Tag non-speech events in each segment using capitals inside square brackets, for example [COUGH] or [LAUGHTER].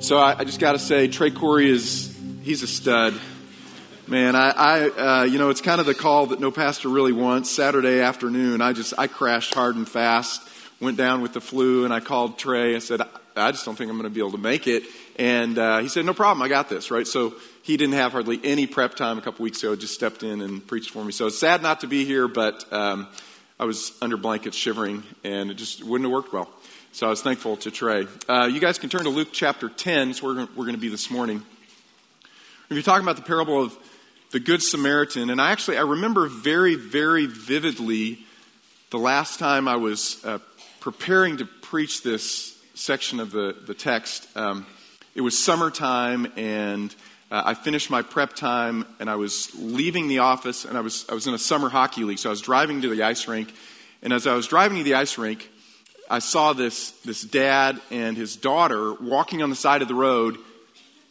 So I, I just got to say, Trey Corey is, he's a stud. Man, I, I uh, you know, it's kind of the call that no pastor really wants. Saturday afternoon, I just, I crashed hard and fast, went down with the flu, and I called Trey. I said, I just don't think I'm going to be able to make it. And uh, he said, no problem, I got this, right? So he didn't have hardly any prep time a couple weeks ago, just stepped in and preached for me. So it's sad not to be here, but um, I was under blankets shivering, and it just wouldn't have worked well. So I was thankful to Trey. Uh, you guys can turn to Luke chapter 10. It's where we're going to be this morning. We're be talking about the parable of the Good Samaritan. And I actually, I remember very, very vividly the last time I was uh, preparing to preach this section of the, the text. Um, it was summertime, and uh, I finished my prep time, and I was leaving the office, and I was, I was in a summer hockey league. So I was driving to the ice rink. And as I was driving to the ice rink, I saw this, this dad and his daughter walking on the side of the road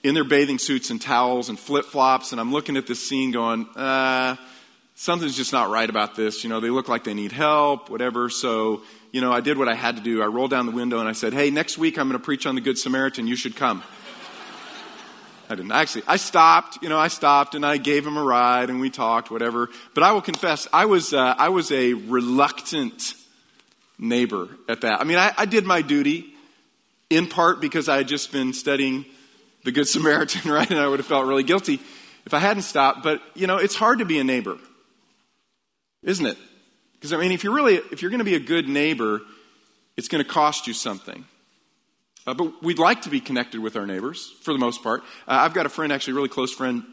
in their bathing suits and towels and flip flops. And I'm looking at this scene going, uh, something's just not right about this. You know, they look like they need help, whatever. So, you know, I did what I had to do. I rolled down the window and I said, hey, next week I'm going to preach on the Good Samaritan. You should come. I didn't. Actually, I stopped, you know, I stopped and I gave him a ride and we talked, whatever. But I will confess, I was, uh, I was a reluctant neighbor at that. I mean, I, I did my duty in part because I had just been studying the Good [LAUGHS] Samaritan, right? And I would have felt really guilty if I hadn't stopped. But, you know, it's hard to be a neighbor, isn't it? Because, I mean, if you're really, if you're going to be a good neighbor, it's going to cost you something. Uh, but we'd like to be connected with our neighbors for the most part. Uh, I've got a friend, actually, a really close friend,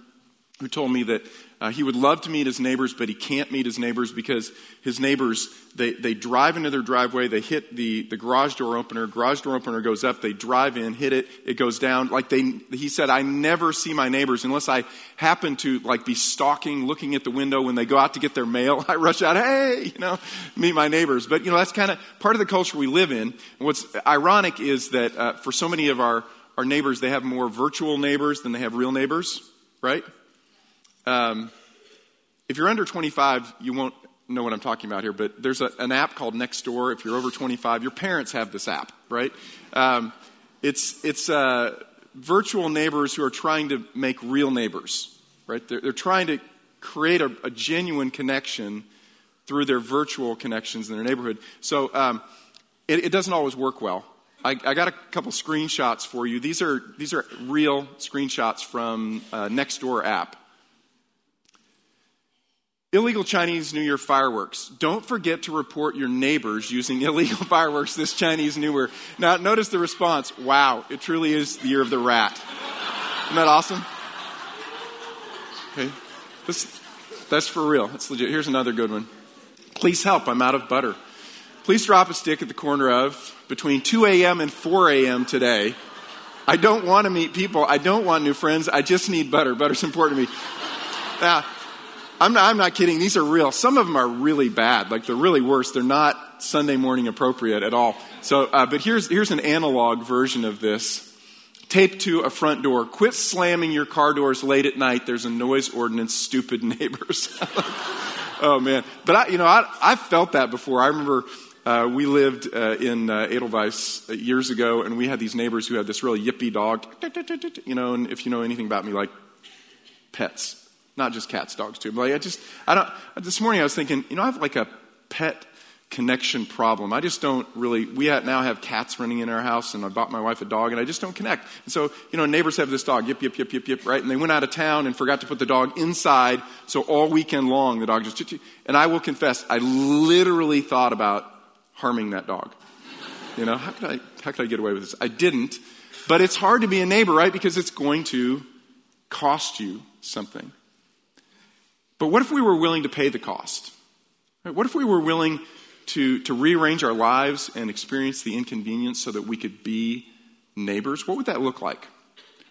who told me that uh, he would love to meet his neighbors, but he can't meet his neighbors because his neighbors, they, they drive into their driveway, they hit the, the garage door opener, garage door opener goes up, they drive in, hit it, it goes down. Like they, he said, I never see my neighbors unless I happen to like be stalking, looking at the window when they go out to get their mail. [LAUGHS] I rush out, hey, you know, meet my neighbors. But, you know, that's kind of part of the culture we live in. And what's ironic is that uh, for so many of our, our neighbors, they have more virtual neighbors than they have real neighbors, right? Um, if you're under 25, you won't know what I'm talking about here, but there's a, an app called Nextdoor. If you're over 25, your parents have this app, right? Um, it's it's uh, virtual neighbors who are trying to make real neighbors, right? They're, they're trying to create a, a, genuine connection through their virtual connections in their neighborhood. So um, it, it, doesn't always work well. I, I, got a couple screenshots for you. These are these are real screenshots from uh, Nextdoor app. Illegal Chinese New Year fireworks. Don't forget to report your neighbors using [LAUGHS] illegal fireworks this Chinese New Year. Now, notice the response. Wow, it truly is the year of the rat. Isn't that awesome? Okay. This, that's for real. That's legit. Here's another good one. Please help. I'm out of butter. Please drop a stick at the corner of between 2 a.m. and 4 a.m. today. I don't want to meet people. I don't want new friends. I just need butter. Butter's important to me. Now, I'm not, I'm not kidding. These are real. Some of them are really bad. Like they're really worse. They're not Sunday morning appropriate at all. So, uh, but here's, here's an analog version of this. Taped to a front door. Quit slamming your car doors late at night. There's a noise ordinance. Stupid [LAUGHS] neighbors. [LAUGHS] oh man. But I, you know, I, I've felt that before. I remember, uh, we lived uh, in uh, Edelweiss uh, years ago, and we had these neighbors who had this really yippy dog. You know, and if you know anything about me, like pets not just cats, dogs too. But like I just, I don't. This morning I was thinking, you know, I have like a pet connection problem. I just don't really. We now have cats running in our house, and I bought my wife a dog, and I just don't connect. And so, you know, neighbors have this dog, yip yip yip yip yip, right? And they went out of town and forgot to put the dog inside, so all weekend long the dog just. And I will confess, I literally thought about harming that dog. You know, how could I? How could I get away with this? I didn't. But it's hard to be a neighbor, right? Because it's going to cost you something. But what if we were willing to pay the cost? What if we were willing to, to rearrange our lives and experience the inconvenience so that we could be neighbors? What would that look like?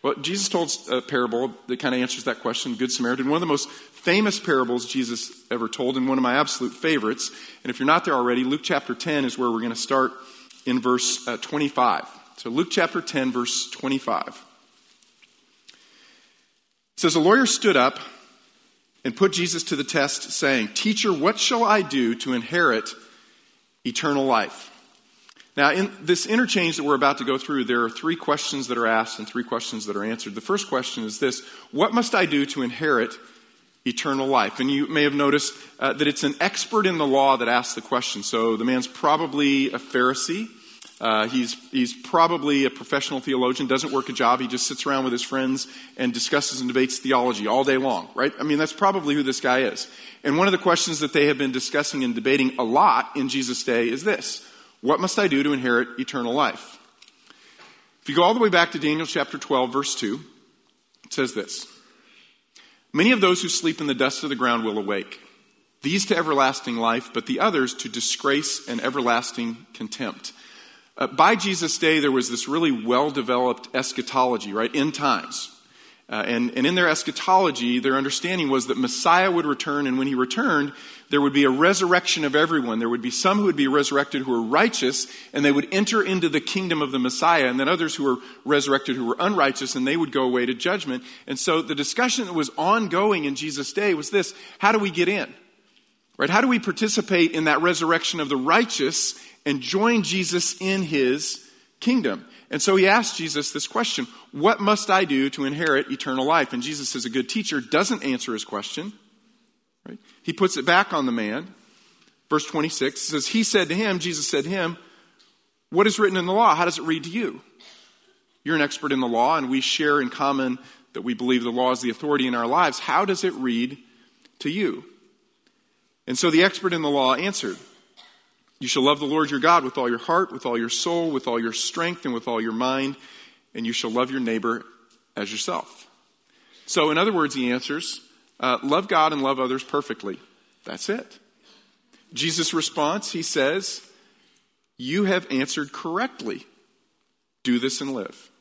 Well, Jesus told a parable that kind of answers that question, Good Samaritan. One of the most famous parables Jesus ever told, and one of my absolute favorites. And if you're not there already, Luke chapter 10 is where we're going to start in verse uh, 25. So, Luke chapter 10, verse 25. It says, A lawyer stood up and put Jesus to the test, saying, Teacher, what shall I do to inherit eternal life? Now, in this interchange that we're about to go through, there are three questions that are asked and three questions that are answered. The first question is this What must I do to inherit eternal life? And you may have noticed uh, that it's an expert in the law that asks the question. So the man's probably a Pharisee. Uh, he's, he's probably a professional theologian, doesn't work a job. He just sits around with his friends and discusses and debates theology all day long, right? I mean, that's probably who this guy is. And one of the questions that they have been discussing and debating a lot in Jesus' day is this What must I do to inherit eternal life? If you go all the way back to Daniel chapter 12, verse 2, it says this Many of those who sleep in the dust of the ground will awake, these to everlasting life, but the others to disgrace and everlasting contempt. Uh, by Jesus' day, there was this really well developed eschatology, right? End times. Uh, and, and in their eschatology, their understanding was that Messiah would return, and when he returned, there would be a resurrection of everyone. There would be some who would be resurrected who were righteous, and they would enter into the kingdom of the Messiah, and then others who were resurrected who were unrighteous, and they would go away to judgment. And so the discussion that was ongoing in Jesus' day was this how do we get in? Right? How do we participate in that resurrection of the righteous and join Jesus in his kingdom. And so he asked Jesus this question What must I do to inherit eternal life? And Jesus, as a good teacher, doesn't answer his question. Right? He puts it back on the man. Verse 26 says, He said to him, Jesus said to him, What is written in the law? How does it read to you? You're an expert in the law, and we share in common that we believe the law is the authority in our lives. How does it read to you? And so the expert in the law answered, you shall love the Lord your God with all your heart, with all your soul, with all your strength, and with all your mind, and you shall love your neighbor as yourself. So, in other words, he answers, uh, love God and love others perfectly. That's it. Jesus' response, he says, You have answered correctly. Do this and live.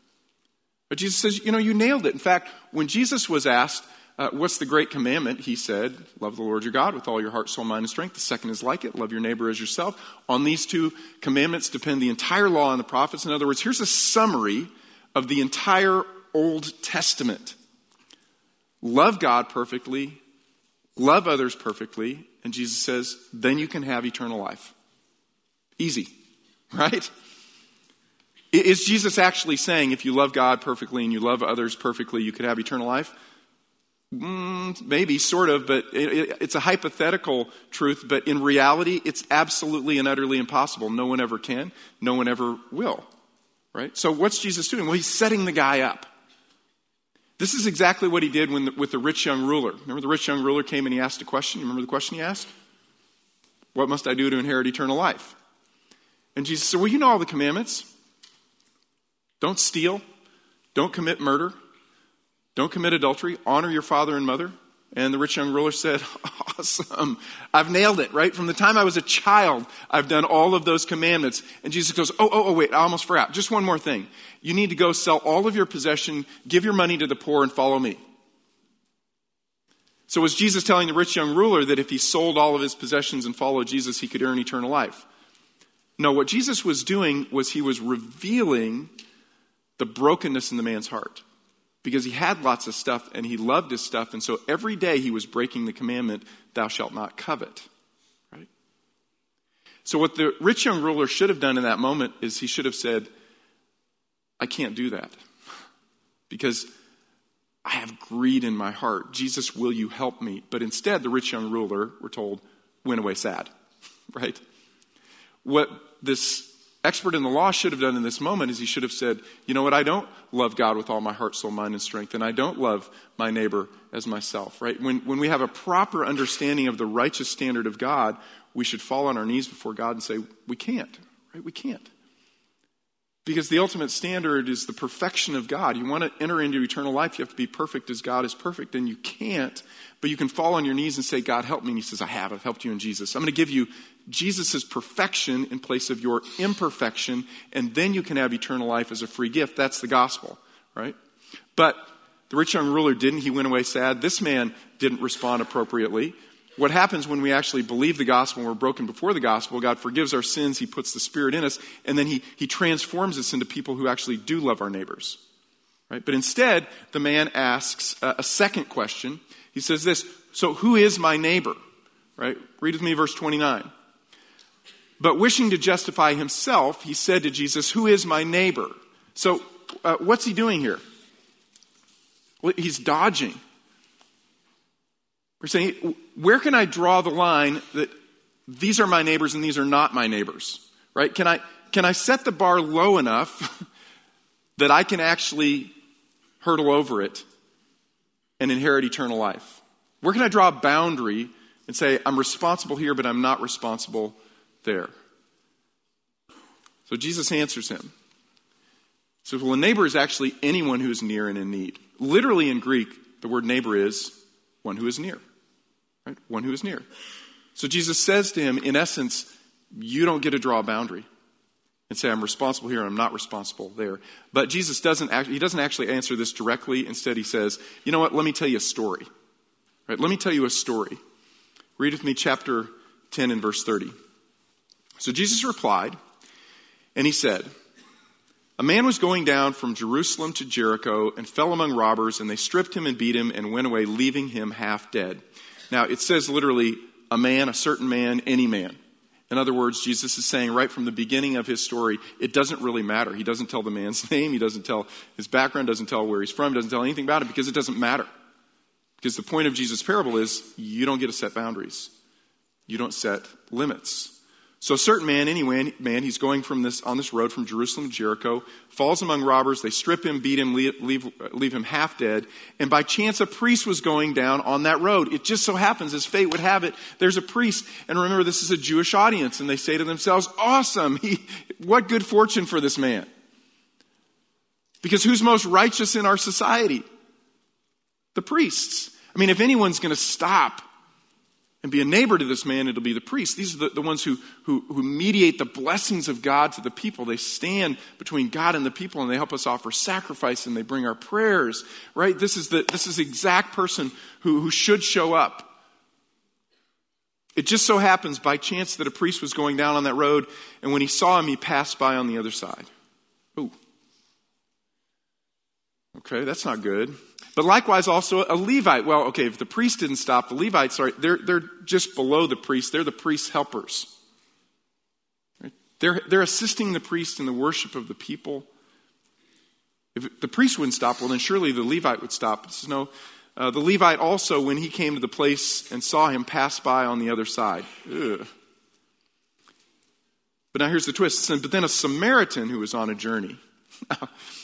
But Jesus says, You know, you nailed it. In fact, when Jesus was asked, uh, what's the great commandment? He said, Love the Lord your God with all your heart, soul, mind, and strength. The second is like it love your neighbor as yourself. On these two commandments depend the entire law and the prophets. In other words, here's a summary of the entire Old Testament love God perfectly, love others perfectly, and Jesus says, then you can have eternal life. Easy, [LAUGHS] right? Is Jesus actually saying if you love God perfectly and you love others perfectly, you could have eternal life? Mm, maybe, sort of, but it, it, it's a hypothetical truth. But in reality, it's absolutely and utterly impossible. No one ever can. No one ever will. Right? So, what's Jesus doing? Well, he's setting the guy up. This is exactly what he did the, with the rich young ruler. Remember, the rich young ruler came and he asked a question. Remember the question he asked? What must I do to inherit eternal life? And Jesus said, Well, you know all the commandments. Don't steal. Don't commit murder. Don't commit adultery. Honor your father and mother. And the rich young ruler said, [LAUGHS] Awesome. I've nailed it, right? From the time I was a child, I've done all of those commandments. And Jesus goes, Oh, oh, oh, wait, I almost forgot. Just one more thing. You need to go sell all of your possession, give your money to the poor, and follow me. So was Jesus telling the rich young ruler that if he sold all of his possessions and followed Jesus, he could earn eternal life? No, what Jesus was doing was he was revealing the brokenness in the man's heart because he had lots of stuff and he loved his stuff. And so every day he was breaking the commandment, thou shalt not covet. Right? So what the rich young ruler should have done in that moment is he should have said, I can't do that [LAUGHS] because I have greed in my heart. Jesus, will you help me? But instead, the rich young ruler, we're told, went away sad. [LAUGHS] Right? What this expert in the law should have done in this moment is he should have said, You know what? I don't love God with all my heart, soul, mind, and strength, and I don't love my neighbor as myself, right? When, when we have a proper understanding of the righteous standard of God, we should fall on our knees before God and say, We can't, right? We can't. Because the ultimate standard is the perfection of God. You want to enter into eternal life, you have to be perfect as God is perfect, and you can't. But you can fall on your knees and say, God, help me. And He says, I have. I've helped you in Jesus. I'm going to give you Jesus' perfection in place of your imperfection, and then you can have eternal life as a free gift. That's the gospel, right? But the rich young ruler didn't. He went away sad. This man didn't respond appropriately what happens when we actually believe the gospel and we're broken before the gospel, God forgives our sins, He puts the Spirit in us, and then He, he transforms us into people who actually do love our neighbors. Right? But instead, the man asks a, a second question. He says this So, who is my neighbor? Right? Read with me verse 29. But wishing to justify himself, he said to Jesus, Who is my neighbor? So, uh, what's he doing here? Well, he's dodging. We're saying, Where can I draw the line that these are my neighbors and these are not my neighbors? Right? Can I, can I set the bar low enough [LAUGHS] that I can actually hurdle over it and inherit eternal life? Where can I draw a boundary and say, I'm responsible here, but I'm not responsible there? So Jesus answers him. He says, Well, a neighbor is actually anyone who is near and in need. Literally in Greek, the word neighbor is one who is near. Right? One who is near. So Jesus says to him, in essence, you don't get to draw a boundary and say, I'm responsible here and I'm not responsible there. But Jesus doesn't, act, he doesn't actually answer this directly. Instead, he says, You know what? Let me tell you a story. Right? Let me tell you a story. Read with me chapter 10 and verse 30. So Jesus replied, and he said, A man was going down from Jerusalem to Jericho and fell among robbers, and they stripped him and beat him and went away, leaving him half dead. Now, it says literally, a man, a certain man, any man. In other words, Jesus is saying right from the beginning of his story, it doesn't really matter. He doesn't tell the man's [LAUGHS] name, he doesn't tell his background, doesn't tell where he's from, doesn't tell anything about it because it doesn't matter. Because the point of Jesus' parable is you don't get to set boundaries, you don't set limits. So a certain man, anyway, man, he's going from this on this road from Jerusalem to Jericho, falls among robbers. They strip him, beat him, leave, leave, leave, him half dead. And by chance, a priest was going down on that road. It just so happens, as fate would have it, there's a priest. And remember, this is a Jewish audience, and they say to themselves, "Awesome! He, what good fortune for this man." Because who's most righteous in our society? The priests. I mean, if anyone's going to stop and be a neighbor to this man, it'll be the priest. These are the, the ones who, who, who mediate the blessings of God to the people. They stand between God and the people and they help us offer sacrifice and they bring our prayers, right? This is the, this is the exact person who, who should show up. It just so happens by chance that a priest was going down on that road and when he saw him, he passed by on the other side. Ooh. Okay, that's not good. But likewise, also a Levite. Well, okay, if the priest didn't stop, the Levites are they're they're just below the priest. They're the priest's helpers. They're they're assisting the priest in the worship of the people. If the priest wouldn't stop, well, then surely the Levite would stop. Says, no, uh, the Levite also, when he came to the place and saw him pass by on the other side. Ugh. But now here's the twist. But then a Samaritan who was on a journey. [LAUGHS]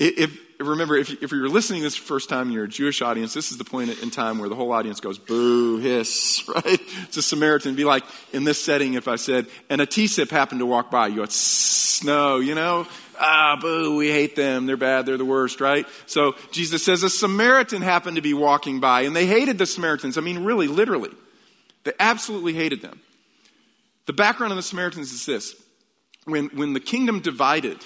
if remember, if, if you're listening this first time you're a Jewish audience, this is the point in time where the whole audience goes, boo, hiss, [LAUGHS] right? It's a Samaritan. Be like in this setting if I said, and a T-sip happened to walk by. You go, snow, you know? Ah, boo, we hate them. They're bad. They're the worst, right? So Jesus says a Samaritan happened to be walking by and they hated the Samaritans. I mean, really, literally. They absolutely hated them. The background of the Samaritans is this. When, when the kingdom divided,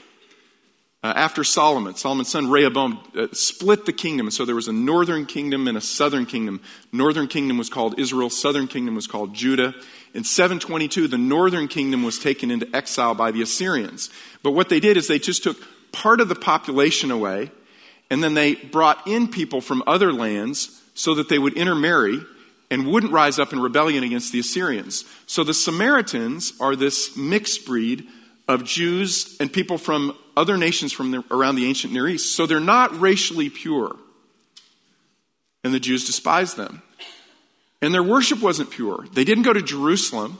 uh, after Solomon, Solomon's son Rehoboam uh, split the kingdom. And So there was a northern kingdom and a southern kingdom. Northern kingdom was called Israel, southern kingdom was called Judah. In 722, the northern kingdom was taken into exile by the Assyrians. But what they did is they just took part of the population away, and then they brought in people from other lands so that they would intermarry and wouldn't rise up in rebellion against the Assyrians. So the Samaritans are this mixed breed of Jews and people from other nations from the, around the ancient Near East. So they're not racially pure. And the Jews despised them. And their worship wasn't pure. They didn't go to Jerusalem.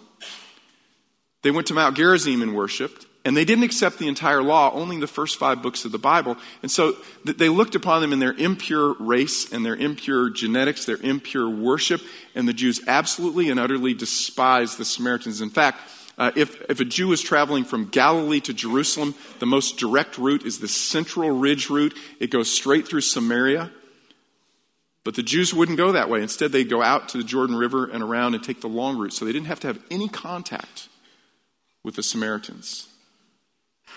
They went to Mount Gerizim and worshiped. And they didn't accept the entire law, only the first five books of the Bible. And so they looked upon them in their impure race and their impure genetics, their impure worship. And the Jews absolutely and utterly despised the Samaritans. In fact, uh, if, if a Jew is traveling from Galilee to Jerusalem, the most direct route is the Central Ridge route. It goes straight through Samaria. But the Jews wouldn't go that way. Instead, they'd go out to the Jordan River and around and take the long route. So they didn't have to have any contact with the Samaritans.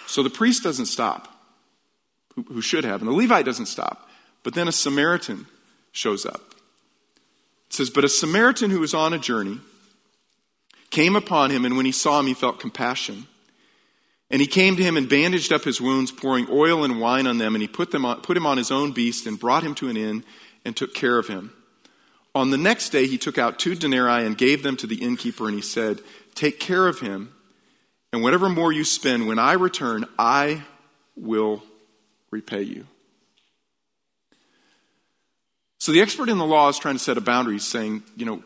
So the priest doesn't stop, who, who should have, and the Levite doesn't stop. But then a Samaritan shows up. It says, But a Samaritan who was on a journey came upon him, and when he saw him, he felt compassion. And he came to him and bandaged up his wounds, pouring oil and wine on them, and he put, them on, put him on his own beast and brought him to an inn and took care of him. On the next day, he took out two denarii and gave them to the innkeeper, and he said, take care of him, and whatever more you spend, when I return, I will repay you. So the expert in the law is trying to set a boundary, saying, you know,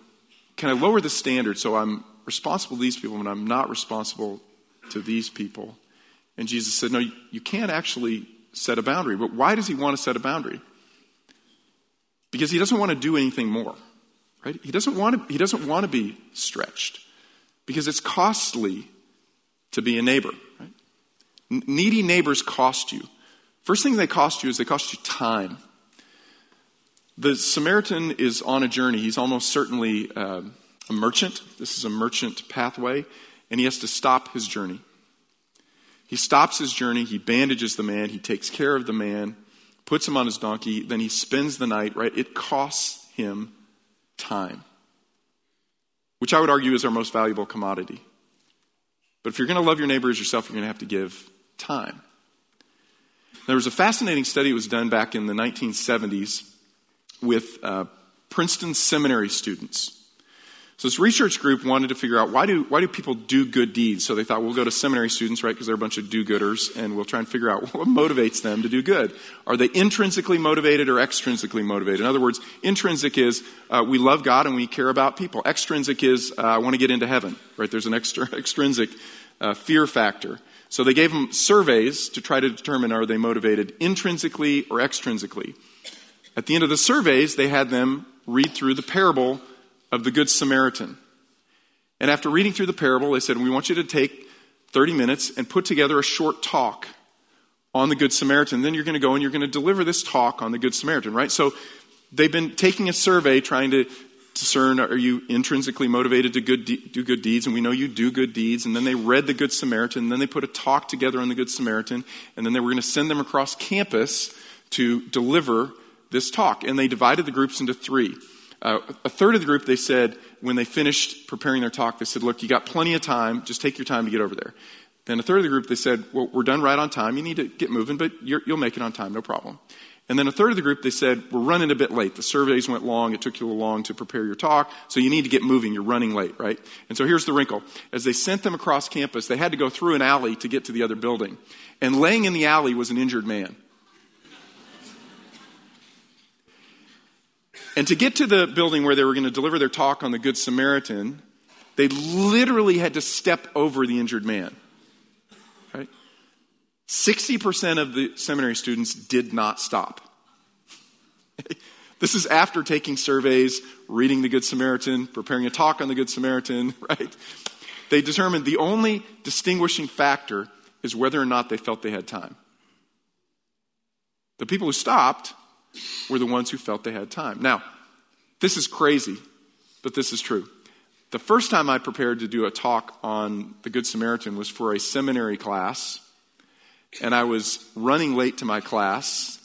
can I lower the standard so I'm responsible to these people when I'm not responsible to these people? And Jesus said, no, you can't actually set a boundary. But why does he want to set a boundary? Because he doesn't want to do anything more. Right? He doesn't want to, he doesn't want to be stretched. Because it's costly to be a neighbor. Right? Needy neighbors cost you. First thing they cost you is they cost you time. The Samaritan is on a journey. He's almost certainly uh, a merchant. This is a merchant pathway, and he has to stop his journey. He stops his journey, he bandages the man, he takes care of the man, puts him on his donkey, then he spends the night, right? It costs him time, which I would argue is our most valuable commodity. But if you're going to love your neighbor as yourself, you're going to have to give time. There was a fascinating study that was done back in the 1970s with uh, Princeton seminary students. So this research group wanted to figure out why do, why do people do good deeds? So they thought we'll go to seminary students, right, because they're a bunch of do-gooders, and we'll try and figure out [LAUGHS] what motivates them to do good. Are they intrinsically motivated or extrinsically motivated? In other words, intrinsic is uh, we love God and we care about people. Extrinsic is uh, I want to get into heaven, right? There's an extra, [LAUGHS] extrinsic uh, fear factor. So they gave them surveys to try to determine are they motivated intrinsically or extrinsically. At the end of the surveys, they had them read through the parable of the Good Samaritan. And after reading through the parable, they said, We want you to take 30 minutes and put together a short talk on the Good Samaritan. Then you're going to go and you're going to deliver this talk on the Good Samaritan, right? So they've been taking a survey trying to discern are you intrinsically motivated to good de- do good deeds and we know you do good deeds and then they read the good samaritan then they put a talk together on the good samaritan and then they were going to send them across campus to deliver this talk and they divided the groups into three uh, a third of the group, they said, when they finished preparing their talk, they said, Look, you got plenty of time. Just take your time to get over there. Then a third of the group, they said, Well, we're done right on time. You need to get moving, but you will make it on time, no problem. And then a third of the group, they said, We're running a bit late. The surveys went long. It took you a long to prepare your talk. So you need to get moving. You're running late, right? And so here's the wrinkle. As they sent them across campus, they had to go through an alley to get to the other building. And laying in the alley was an injured man. And to get to the building where they were going to deliver their talk on the Good Samaritan, they literally had to step over the injured man. Right? 60% of the seminary students did not stop. [LAUGHS] this is after taking surveys, reading the Good Samaritan, preparing a talk on the Good Samaritan, [LAUGHS] right? They determined the only distinguishing factor is whether or not they felt they had time. The people who stopped were the ones who felt they had time. Now, this is crazy, but this is true. The first time I prepared to do a talk on the Good Samaritan was for a seminary class, and I was running late to my class,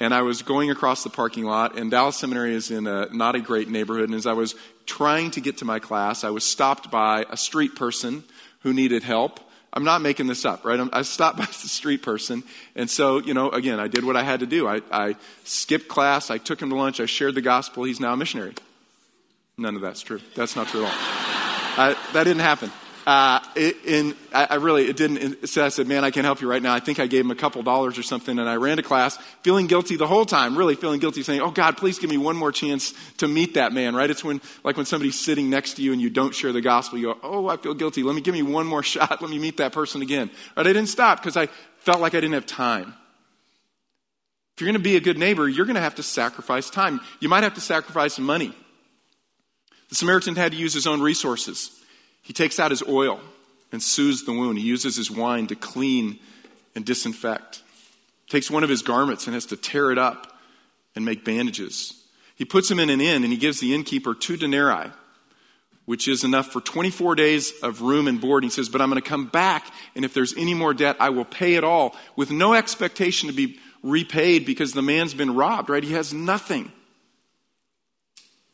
and I was going across the parking lot, and Dallas Seminary is in a not a great neighborhood, and as I was trying to get to my class, I was stopped by a street person who needed help. I'm not making this up, right? I stopped [LAUGHS] by the street person. And so, you know, again, I did what I had to do. I, I skipped class. I took him to lunch. I shared the gospel. He's now a missionary. None of that's true. That's not true at all. I, that didn't happen. Uh, in, I, really, it didn't. So I said, man, I can't help you right now. I think I gave him a couple dollars or something, and I ran to class feeling guilty the whole time, really feeling guilty, saying, oh, God, please give me one more chance to meet that man, right? It's when, like when somebody's sitting next to you and you don't share the gospel, you go, oh, I feel guilty. Let me give me one more [LAUGHS] shot. Let me meet that person again. But I didn't stop because I felt like I didn't have time. If you're going to be a good neighbor, you're going to have to sacrifice time. You might have to sacrifice money. The Samaritan had to use his own resources. He takes out his oil and soothes the wound. He uses his wine to clean and disinfect. Takes one of his garments and has to tear it up and make bandages. He puts him in an inn and he gives the innkeeper two denarii, which is enough for 24 days of room and board. He says, But I'm going to come back, and if there's any more debt, I will pay it all with no expectation to be repaid because the man's been robbed, right? He has nothing.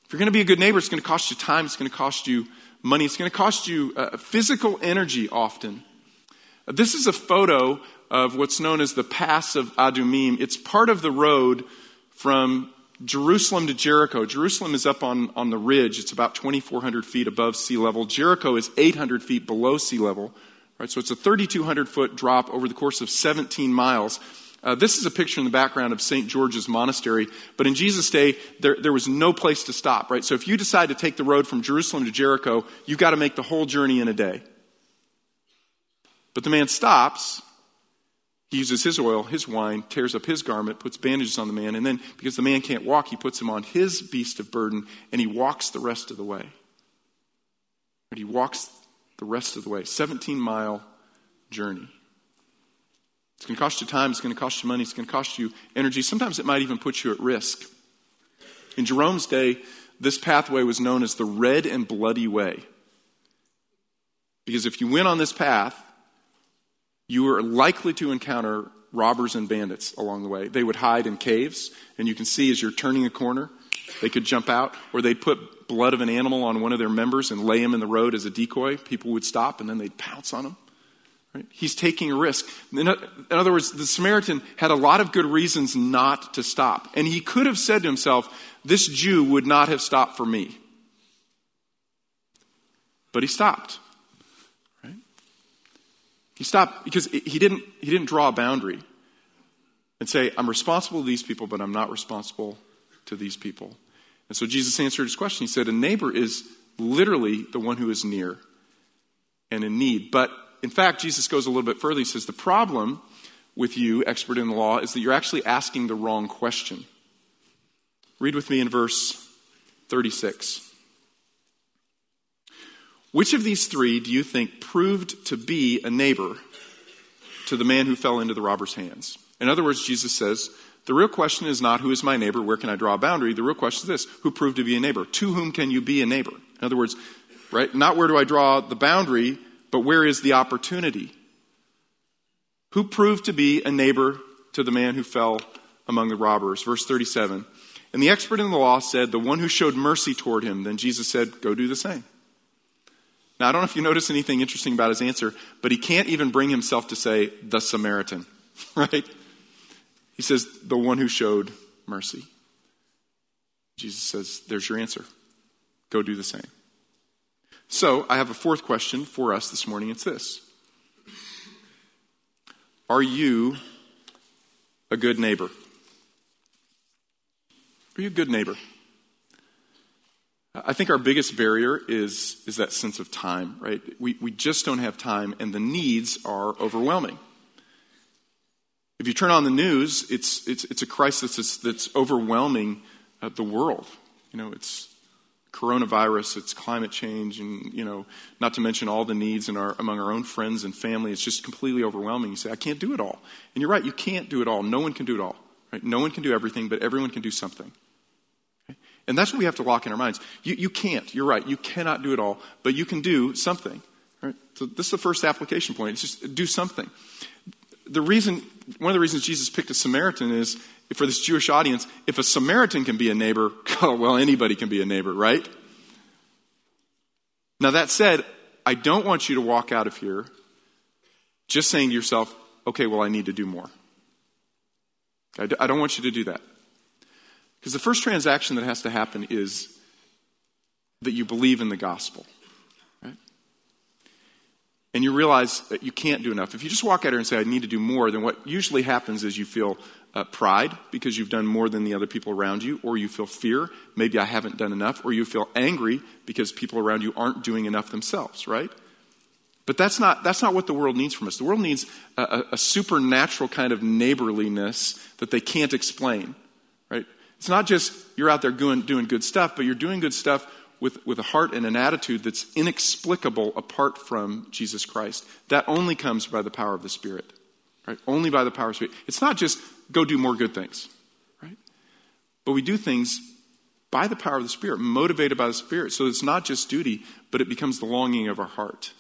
If you're going to be a good neighbor, it's going to cost you time, it's going to cost you money. It's going to cost you uh, physical energy often. This is a photo of what's known as the Pass of Adumim. It's part of the road from Jerusalem to Jericho. Jerusalem is up on, on the ridge. It's about 2,400 feet above sea level. Jericho is 800 feet below sea level. Right? So it's a 3,200 foot drop over the course of 17 miles. Uh, this is a picture in the background of St. George's Monastery. But in Jesus' day, there, there was no place to stop, right? So if you decide to take the road from Jerusalem to Jericho, you've got to make the whole journey in a day. But the man stops. He uses his oil, his wine, tears up his garment, puts bandages on the man, and then, because the man can't walk, he puts him on his beast of burden, and he walks the rest of the way. But he walks the rest of the way. 17 mile journey. It's going to cost you time, it's going to cost you money, it's going to cost you energy. Sometimes it might even put you at risk. In Jerome's day, this pathway was known as the Red and Bloody Way. Because if you went on this path, you were likely to encounter robbers and bandits along the way. They would hide in caves, and you can see as you're turning a corner, they could jump out, or they'd put blood of an animal on one of their members and lay him in the road as a decoy. People would stop, and then they'd pounce on him. Right? He's taking a risk. In other words, the Samaritan had a lot of good reasons not to stop. And he could have said to himself, This Jew would not have stopped for me. But he stopped. Right? He stopped because he didn't, he didn't draw a boundary and say, I'm responsible to these people, but I'm not responsible to these people. And so Jesus answered his question. He said, A neighbor is literally the one who is near and in need. But in fact, Jesus goes a little bit further. He says, The problem with you, expert in the law, is that you're actually asking the wrong question. Read with me in verse 36. Which of these three do you think proved to be a neighbor to the man who fell into the robber's hands? In other words, Jesus says, the real question is not who is my neighbor, where can I draw a boundary? The real question is this who proved to be a neighbor? To whom can you be a neighbor? In other words, right, not where do I draw the boundary, but where is the opportunity? Who proved to be a neighbor to the man who fell among the robbers? Verse 37. And the expert in the law said, The one who showed mercy toward him. Then Jesus said, Go do the same. Now, I don't know if you notice anything interesting about his answer, but he can't even bring himself to say, The Samaritan, [LAUGHS] right? He says, The one who showed mercy. Jesus says, There's your answer. Go do the same. So, I have a fourth question for us this morning. It's this Are you a good neighbor? Are you a good neighbor? I think our biggest barrier is, is that sense of time, right? We, we just don't have time, and the needs are overwhelming. If you turn on the news, it's, it's, it's a crisis that's, that's overwhelming uh, the world. You know, it's coronavirus, it's climate change, and you know, not to mention all the needs in our, among our own friends and family. It's just completely overwhelming. You say, I can't do it all. And you're right, you can't do it all. No one can do it all. Right? No one can do everything, but everyone can do something. Okay? And that's what we have to lock in our minds. You, you can't. You're right. You cannot do it all, but you can do something. Right? So this is the first application point. It's just do something. The reason, one of the reasons Jesus picked a Samaritan is for this Jewish audience, if a Samaritan can be a neighbor, [LAUGHS] oh, well, anybody can be a neighbor, right? Now, that said, I don't want you to walk out of here just saying to yourself, okay, well, I need to do more. I don't want you to do that. Because the first transaction that has to happen is that you believe in the gospel. And you realize that you can't do enough. If you just walk out here and say, I need to do more, then what usually happens is you feel uh, pride because you've done more than the other people around you, or you feel fear, maybe I haven't done enough, or you feel angry because people around you aren't doing enough themselves, right? But that's not, that's not what the world needs from us. The world needs a, a, supernatural kind of neighborliness that they can't explain, right? It's not just you're out there doing, doing good stuff, but you're doing good stuff with, with a heart and an attitude that's inexplicable apart from Jesus Christ. That only comes by the power of the Spirit. Right? Only by the power of the Spirit. It's not just go do more good things, right? But we do things by the power of the Spirit, motivated by the Spirit. So it's not just duty, but it becomes the longing of our heart.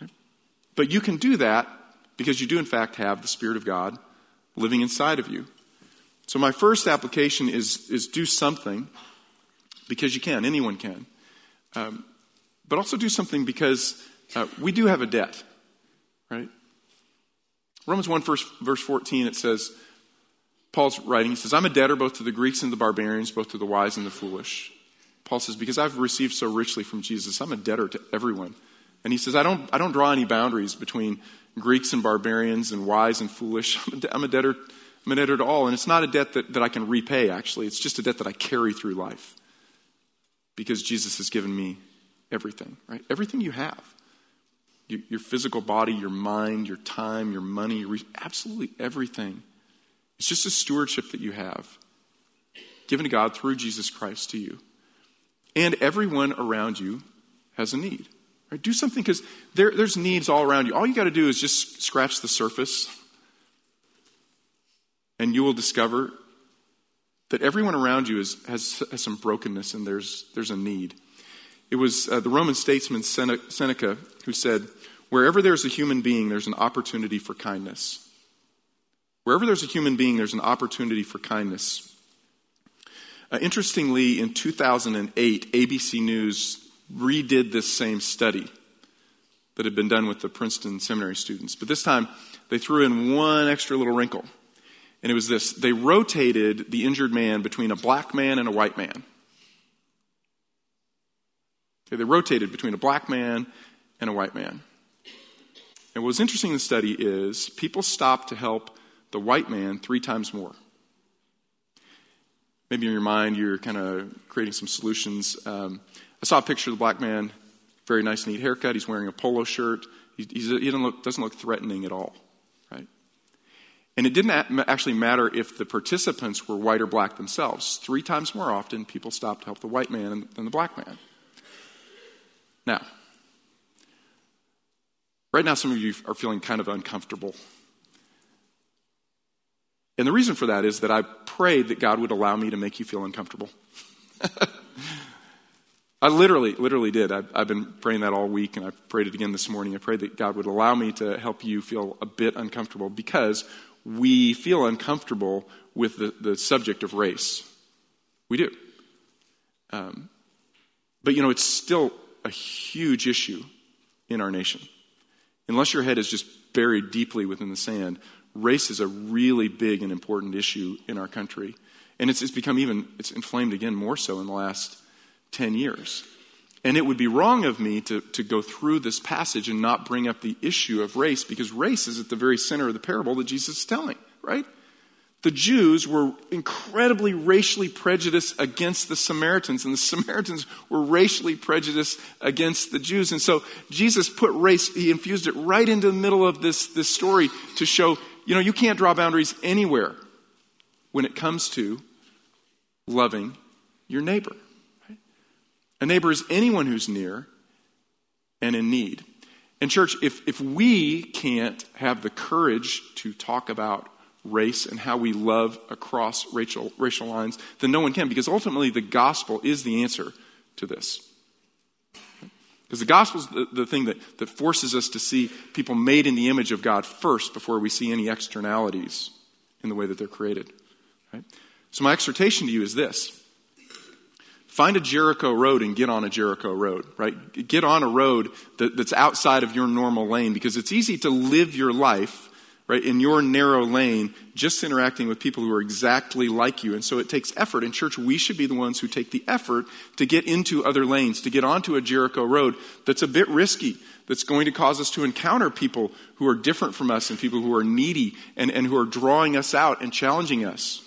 Okay? But you can do that because you do, in fact, have the Spirit of God living inside of you. So my first application is, is do something because you can. Anyone can. Um, but also do something because uh, we do have a debt, right? Romans 1, verse, verse 14, it says, Paul's writing, he says, I'm a debtor both to the Greeks and the barbarians, both to the wise and the foolish. Paul says, because I've received so richly from Jesus, I'm a debtor to everyone. And he says, I don't, I don't draw any boundaries between Greeks and barbarians and wise and foolish. [LAUGHS] I'm a debtor, I'm a debtor to all. And it's not a debt that, that I can repay, actually. It's just a debt that I carry through life because Jesus has given me everything, right? Everything you have your, your physical body, your mind, your time, your money, your, absolutely everything. It's just a stewardship that you have given to God through Jesus Christ to you. And everyone around you has a need. Right? Do something because there, there's needs all around you. All you got to do is just scratch the surface, and you will discover that everyone around you is, has, has some brokenness and there's, there's a need. It was uh, the Roman statesman Seneca who said, Wherever there's a human being, there's an opportunity for kindness. Wherever there's a human being, there's an opportunity for kindness. Uh, interestingly, in 2008, ABC News redid this same study that had been done with the Princeton seminary students. But this time, they threw in one extra little wrinkle. And it was this they rotated the injured man between a black man and a white man. Okay, they rotated between a black man and a white man. And what was interesting in the study is people stopped to help the white man three times more. Maybe in your mind you're kind of creating some solutions. Um, I saw a picture of the black man, very nice, neat haircut. He's wearing a polo shirt. He, he doesn't, look, doesn't look threatening at all, right? And it didn't actually matter if the participants were white or black themselves. Three times more often, people stopped to help the white man than the black man. Now, right now, some of you are feeling kind of uncomfortable. And the reason for that is that I prayed that God would allow me to make you feel uncomfortable. [LAUGHS] I literally, literally did. I've, I've, been praying that all week, and I prayed it again this morning. I prayed that God would allow me to help you feel a bit uncomfortable because we feel uncomfortable with the, the subject of race. We do. Um, but you know, it's still a huge issue in our nation. Unless your head is just buried deeply within the sand, race is a really big and important issue in our country. And it's, it's become even, it's inflamed again more so in the last 10 years. And it would be wrong of me to, to go through this passage and not bring up the issue of race because race is at the very center of the parable that Jesus is telling, right? the Jews were incredibly racially prejudiced against the Samaritans, and the [LAUGHS] Samaritans were racially prejudiced against the Jews. And so Jesus put race, he infused it right into the middle of this, this story to show, you know, you can't draw boundaries anywhere when it comes to loving your neighbor. Right? A neighbor is anyone who's near and in need. And, church, if, if we can't have the courage to talk about race and how we love across racial, racial lines, then no one can, because ultimately the gospel is the answer to this. Because the gospel is the, the thing that, that forces us to see people made in the image of God first before we see any externalities in the way that they're created. Right? So, my exhortation to you is this find a Jericho road and get on a Jericho road, right? Get on a road that, that's outside of your normal lane because it's easy to live your life right, in your narrow lane, just interacting with people who are exactly like you. And so it takes effort. In church, we should be the ones who take the effort to get into other lanes, to get onto a Jericho road that's a bit risky, that's going to cause us to encounter people who are different from us and people who are needy and, and who are drawing us out and challenging us.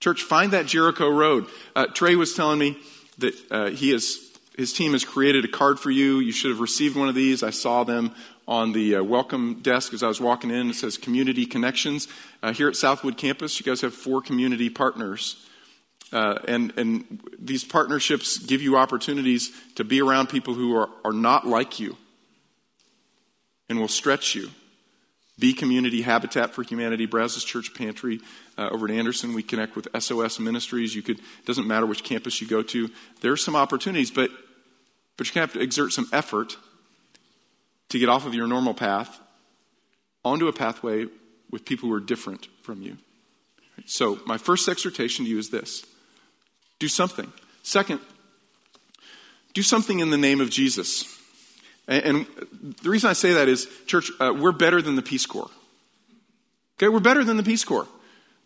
Church, find that Jericho road. Uh, Trey was telling me that uh, he has his team has created a card for you. You should have received one of these. I saw them on the uh, welcome desk as I was walking in. It says Community Connections. Uh, here at Southwood Campus, you guys have four community partners. Uh, and, and these partnerships give you opportunities to be around people who are, are not like you and will stretch you. Be Community Habitat for Humanity, Brazos Church Pantry uh, over at Anderson. We connect with SOS Ministries. You could doesn't matter which campus you go to. There are some opportunities, but but you're to have to exert some effort to get off of your normal path onto a pathway with people who are different from you. So, my first exhortation to you is this do something. Second, do something in the name of Jesus. And, the reason I say that is, church, uh, we're better than the Peace Corps. Okay, we're better than the Peace Corps.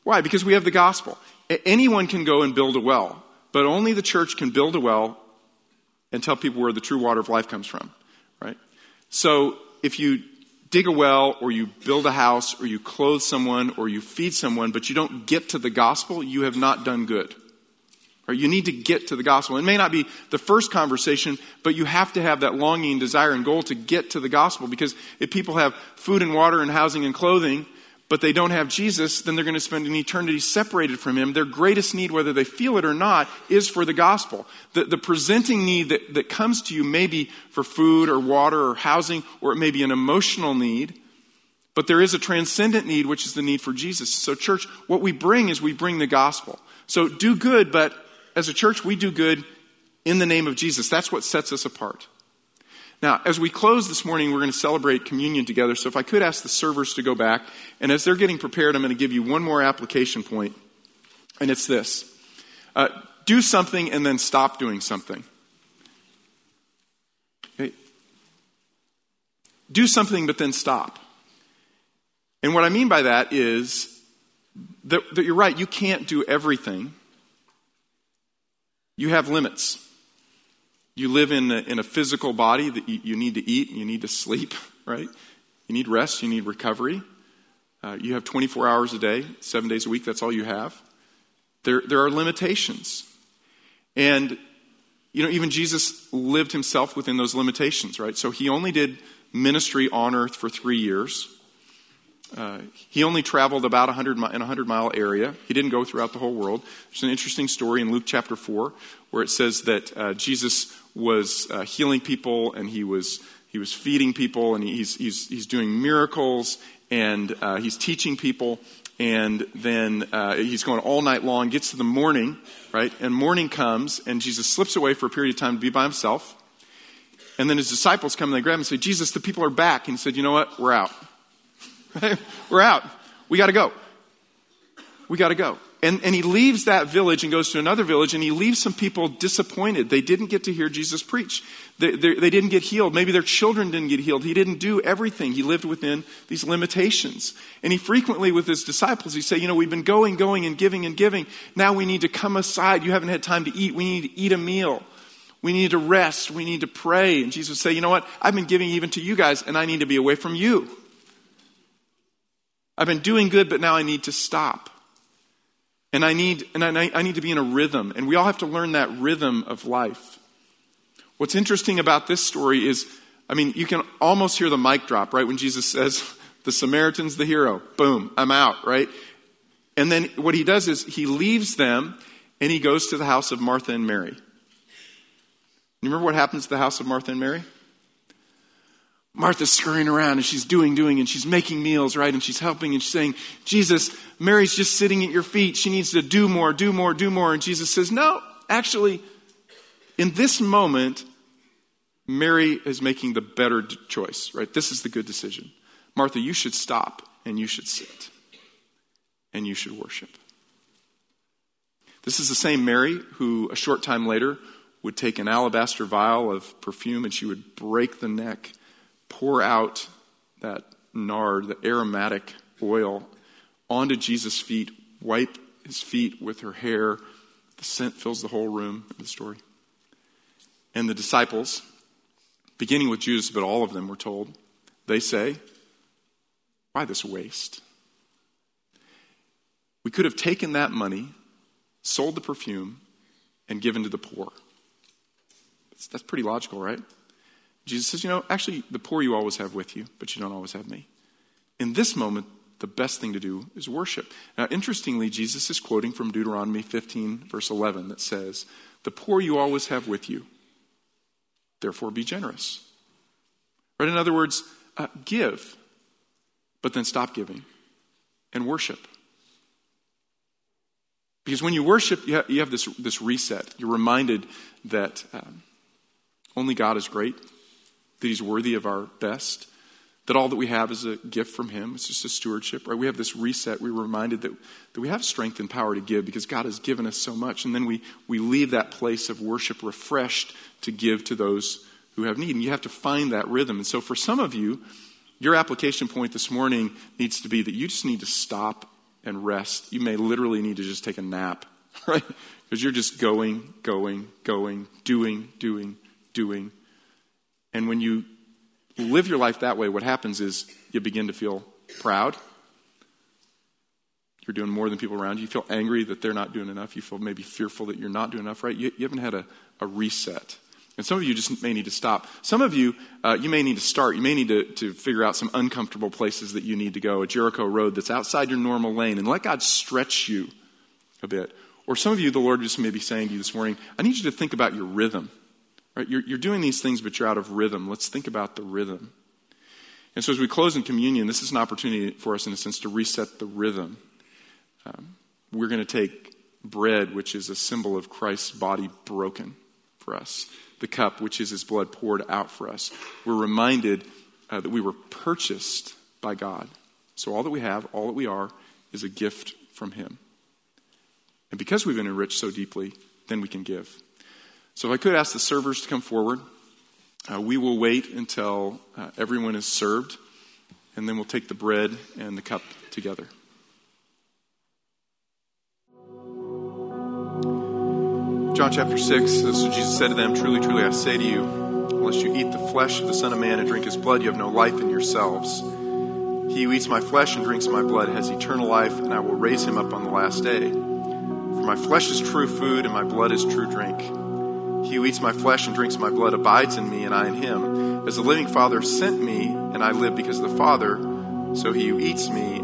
Why? Because we have the gospel. Anyone can go and build a well, but only the church can build a well and tell people where the true water of life comes from? So if you dig a well or you build a house or you clothe someone or you feed someone, but you don't get to the gospel, you have not done good. Right? You need to get to the gospel. It may not be the first conversation, but you have to have that longing, desire, and goal to get to the gospel because if people have food and water and housing and clothing, but they don't have Jesus, then they're going to spend an eternity separated from Him. Their greatest need, whether they feel it or not, is for the gospel. The, the presenting need that, that comes to you may be for food or water or housing, or it may be an emotional need. But there is a transcendent need, which is the need for Jesus. So, church, what we bring is we bring the gospel. So, do good, but as a church, we do good in the name of Jesus. That's what sets us apart. Now, as we close this morning, we're going to celebrate communion together. So if I could ask the servers to go back, and as they're getting prepared, I'm going to give you one more application point, and it's this uh, do something and then stop doing something. Okay? Do something, but then stop. And what I mean by that is that, that you're right, you can't do everything. You have limits. You live in a, in a physical body that you, you need to eat, you need to sleep, [LAUGHS] right? You need rest, you need recovery. Uh, you have 24 hours a day, seven days a week, that's all you have. There, there are limitations. And, you know, even Jesus lived himself within those limitations, right? So he only did ministry on earth for three years. Uh, he only traveled about 100 in a 100 mile area. He didn't go throughout the whole world. There's an interesting story in Luke chapter 4 where it says that uh, Jesus was uh, healing people and he was, he was feeding people and he's, he's, he's doing miracles and uh, he's teaching people. And then uh, he's going all night long, gets to the morning, right? And morning comes and Jesus slips away for a period of time to be by himself. And then his disciples come and they grab him and say, Jesus, the people are back. And he said, You know what? We're out. [LAUGHS] We're out. We got to go. We got to go. And, and he leaves that village and goes to another village, and he leaves some people disappointed. They didn't get to hear Jesus preach. They, they, they, didn't get healed. Maybe their children didn't get healed. He didn't do everything. He lived within these limitations. And he frequently, with his disciples, he say, You know, we've been going, going, and giving and giving. Now we need to come aside. You haven't had time to eat. We need to eat a meal. We need to rest. We need to pray. And Jesus would say, You know what? I've been giving even to you guys, and I need to be away from you. I've been doing good, but now I need to stop. And I need, and I, I need to be in a rhythm. And we all have to learn that rhythm of life. What's interesting about this story is, I mean, you can almost hear the mic drop, right? When Jesus says, [LAUGHS] the Samaritan's the hero. Boom, I'm out, right? And then what he does is he leaves them and he goes to the house of Martha and Mary. You remember what happens to the house of Martha and Mary? Martha's scurrying around and she's doing, doing, and she's making meals, right? And she's helping and she's saying, Jesus, Mary's just sitting at your feet. She needs to do more, do more, do more. And Jesus says, No, actually, in this moment, Mary is making the better choice, right? This is the good decision. Martha, you should stop and you should sit and you should worship. This is the same Mary who, a short time later, would take an alabaster vial of perfume and she would break the neck pour out that nard, the aromatic oil, onto Jesus' feet, wipe his feet with her hair. The scent fills the whole room in the story. And the disciples, beginning with Judas, but all of them were told, they say, Why this waste? We could have taken that money, sold the perfume, and given to the poor. That's pretty logical, right? Jesus says, You know, actually, the poor you always have with you, but you don't always have me. In this moment, the best thing to do is worship. Now, interestingly, Jesus is quoting from Deuteronomy 15, verse 11, that says, The poor you always have with you, therefore be generous. Right? In other words, uh, give, but then stop giving and worship. Because when you worship, you have, you have this, this reset. You're reminded that um, only God is great, that He's worthy of our best, that all that we have is a gift from Him. It's just a stewardship, right? We have this reset. We're reminded that, that we have strength and power to give because God has given us so much. And then we, we leave that place of worship refreshed to give to those who have need. And you have to find that rhythm. And so for some of you, your application point this morning needs to be that you just need to stop and rest. You may literally need to just take a nap, [LAUGHS] right? Because you're just going, going, going, doing, doing, doing. And when you live your life that way, what happens is you begin to feel proud. You're doing more than people around you. You feel angry that they're not doing enough. You feel maybe fearful that you're not doing enough, right? You, you haven't had a, a reset. And some of you just may need to stop. Some of you, uh, you may need to start. You may need to, to figure out some uncomfortable places that you need to go, a Jericho road that's outside your normal lane, and let God stretch you a bit. Or some of you, the Lord just may be saying to you this morning, I need you to think about your rhythm. Right? You're, you're doing these things, but you're out of rhythm. Let's think about the rhythm. And so as we close in communion, this is an opportunity for us, in a sense, to reset the rhythm. Um, we're going to take bread, which is a symbol of Christ's body broken for us, the cup, which is his blood poured out for us. We're reminded uh, that we were purchased by God. So all that we have, all that we are, is a gift from him. And because we've been enriched so deeply, then we can give. So if I could ask the servers to come forward, uh, we will wait until uh, everyone is served, and then we'll take the bread and the cup together. John chapter 6, so Jesus said to them, Truly, truly, I say to you, unless you eat the flesh of the Son of Man and drink his blood, you have no life in yourselves. He who eats my flesh and drinks my blood has eternal life, and I will raise him up on the last day. For my flesh is true food, and my blood is true drink. He who eats my flesh and drinks my blood abides in me, and I in him. As the living Father sent me, and I live because of the Father, so he who eats me,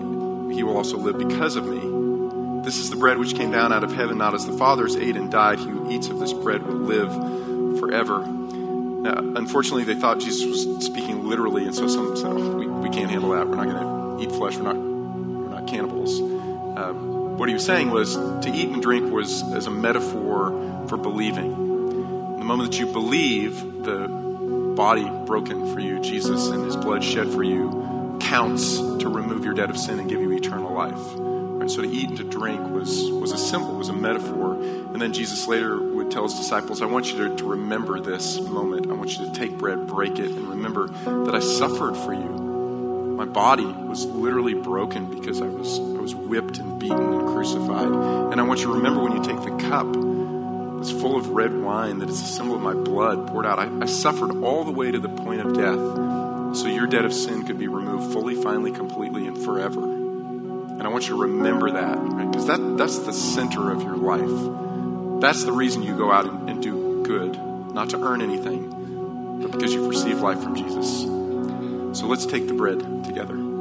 he will also live because of me. This is the bread which came down out of heaven, not as the fathers ate and died. He who eats of this bread will live forever. Now, unfortunately, they thought Jesus was speaking literally, and so some said, oh, we, we can't handle that. We're not going to eat flesh. We're not, we're not cannibals. Um, what he was saying was to eat and drink was as a metaphor for believing. The moment that you believe, the body broken for you, Jesus, and his blood shed for you, counts to remove your debt of sin and give you eternal life. Right? So to eat and to drink was, was a symbol, was a metaphor. And then Jesus later would tell his disciples, I want you to, to remember this moment. I want you to take bread, break it, and remember that I suffered for you. My body was literally broken because I was, I was whipped and beaten and crucified. And I want you to remember when you take the cup that's full of red wine, that is it's a symbol of my blood poured out. I, I suffered all the way to the point of death so your debt of sin could be removed fully, finally, completely, and forever. And I want you to remember that, right? Because that, that's the center of your life. That's the reason you go out and, and do good, not to earn anything, but because you've received life from Jesus. So let's take the bread together.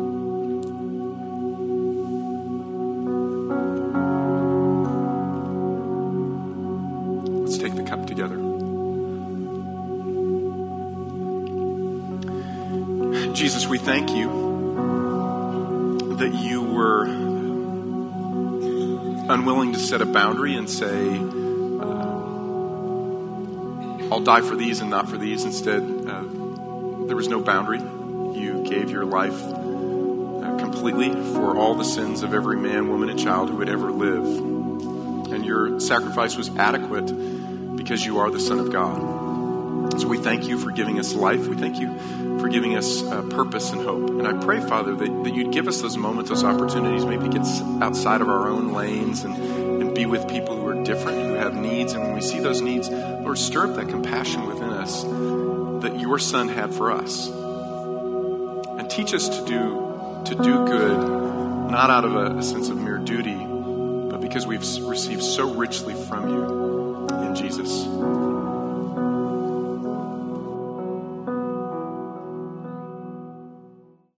Jesus, we thank you that you were unwilling to set a boundary and say, uh, I'll die for these and not for these. Instead, uh, there was no boundary. You gave your life uh, completely for all the sins of every man, woman, and child who would ever live. And your sacrifice was adequate because you are the Son of God. So we thank you for giving us life. We thank you for giving us uh, purpose and hope. And I pray, Father, that, that you'd give us those moments, those opportunities, maybe get outside of our own lanes and, and be with people who are different, who have needs. And when we see those needs, Lord, stir up that compassion within us that your Son had for us. And teach us to do, to do good, not out of a, a sense of mere duty, but because we've received so richly from you.